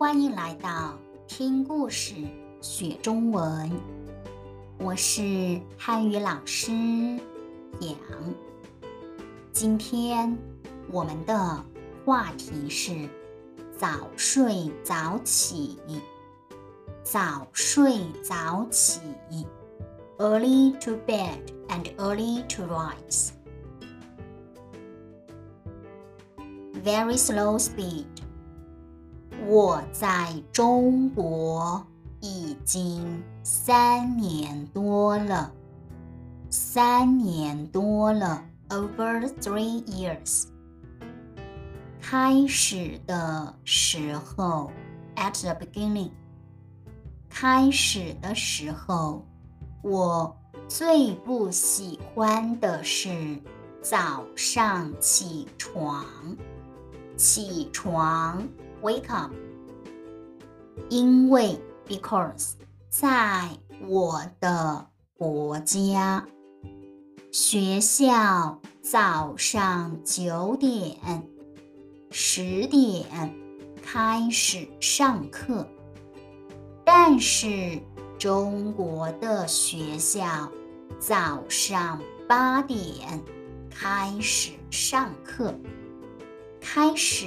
欢迎来到听故事学中文。我是汉语老师杨。今天我们的话题是早睡早起。早睡早起，early to bed and early to rise. Very slow speed. 我在中国已经三年多了，三年多了，over three years。开始的时候，at the beginning。开始的时候，我最不喜欢的是早上起床。起床，wake up。因为，because，在我的国家，学校早上九点、十点开始上课，但是中国的学校早上八点开始上课。开始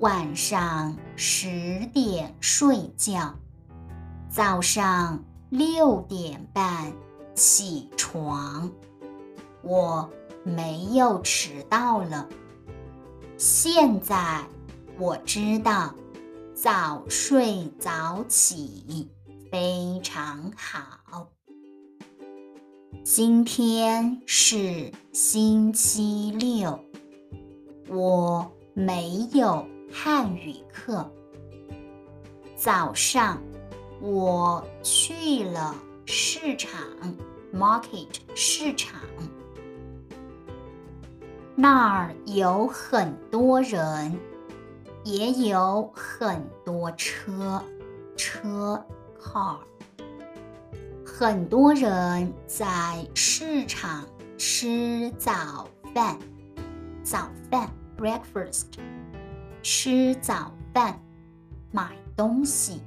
晚上十点睡觉。早上六点半起床，我没有迟到了。现在我知道早睡早起非常好。今天是星期六，我没有汉语课。早上。我去了市场，market 市场，那儿有很多人，也有很多车，车 car，很多人在市场吃早饭，早饭 breakfast，吃早饭，买东西。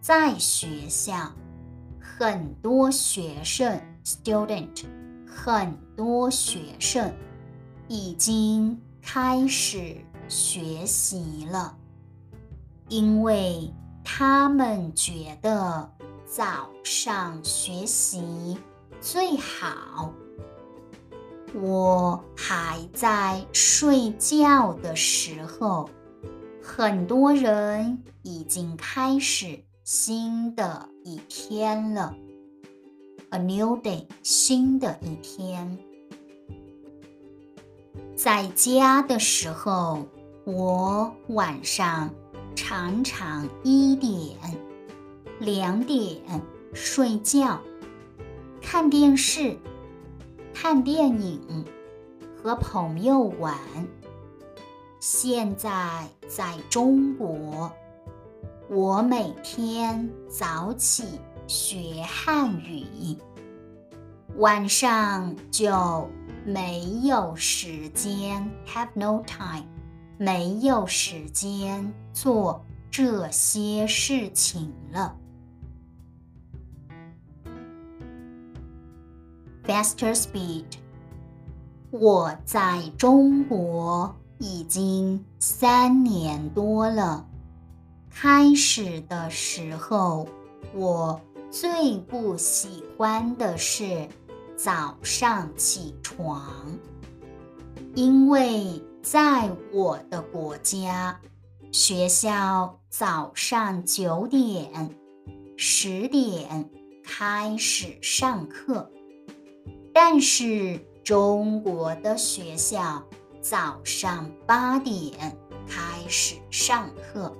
在学校，很多学生 （student） 很多学生已经开始学习了，因为他们觉得早上学习最好。我还在睡觉的时候，很多人已经开始。新的一天了，a new day，新的一天。在家的时候，我晚上常常一点、两点睡觉，看电视、看电影，和朋友玩。现在在中国。我每天早起学汉语，晚上就没有时间，have no time，没有时间做这些事情了。Faster speed，我在中国已经三年多了。开始的时候，我最不喜欢的是早上起床，因为在我的国家，学校早上九点、十点开始上课，但是中国的学校早上八点开始上课。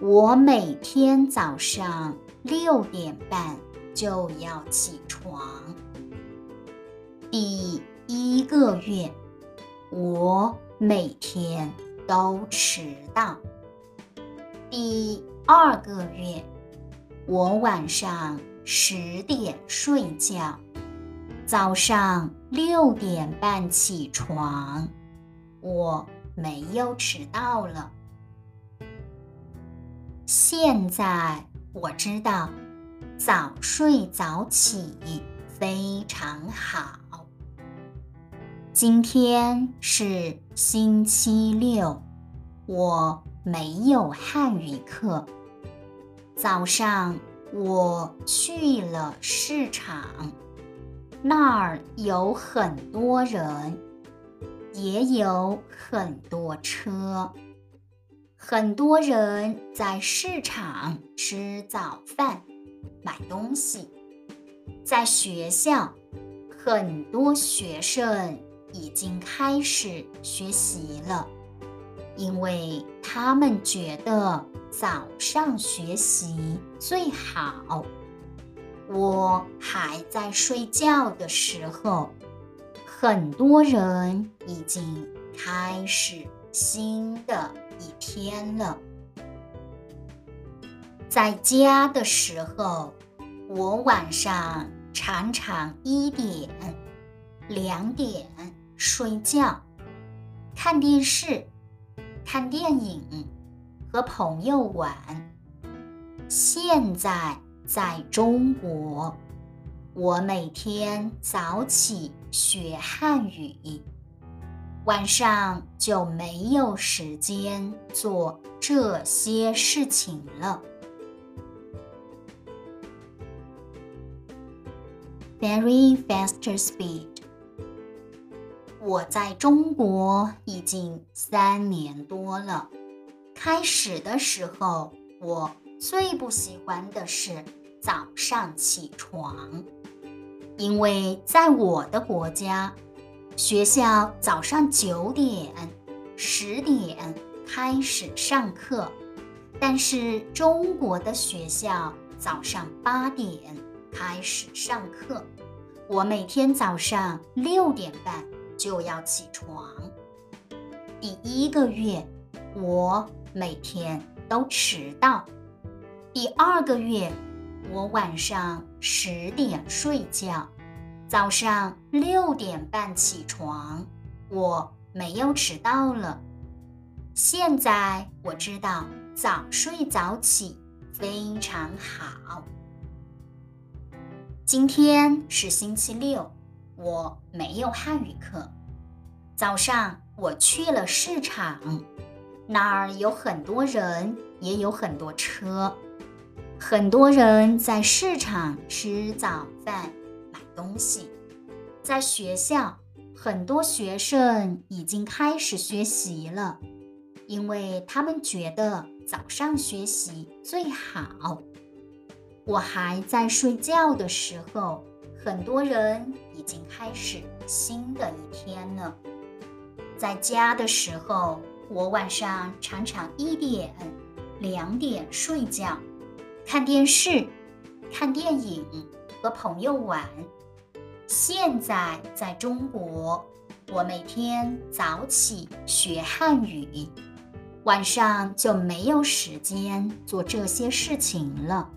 我每天早上六点半就要起床。第一个月，我每天都迟到。第二个月，我晚上十点睡觉，早上六点半起床。我没有迟到了。现在我知道，早睡早起非常好。今天是星期六，我没有汉语课。早上我去了市场，那儿有很多人，也有很多车。很多人在市场吃早饭、买东西。在学校，很多学生已经开始学习了，因为他们觉得早上学习最好。我还在睡觉的时候，很多人已经开始新的。一天了，在家的时候，我晚上常常一点、两点睡觉，看电视、看电影，和朋友玩。现在在中国，我每天早起学汉语。晚上就没有时间做这些事情了。Very fast speed。我在中国已经三年多了。开始的时候，我最不喜欢的是早上起床，因为在我的国家。学校早上九点、十点开始上课，但是中国的学校早上八点开始上课。我每天早上六点半就要起床。第一个月，我每天都迟到。第二个月，我晚上十点睡觉。早上六点半起床，我没有迟到了。现在我知道早睡早起非常好。今天是星期六，我没有汉语课。早上我去了市场，那儿有很多人，也有很多车。很多人在市场吃早饭。买东西，在学校，很多学生已经开始学习了，因为他们觉得早上学习最好。我还在睡觉的时候，很多人已经开始新的一天了。在家的时候，我晚上常常一点、两点睡觉，看电视、看电影，和朋友玩。现在在中国，我每天早起学汉语，晚上就没有时间做这些事情了。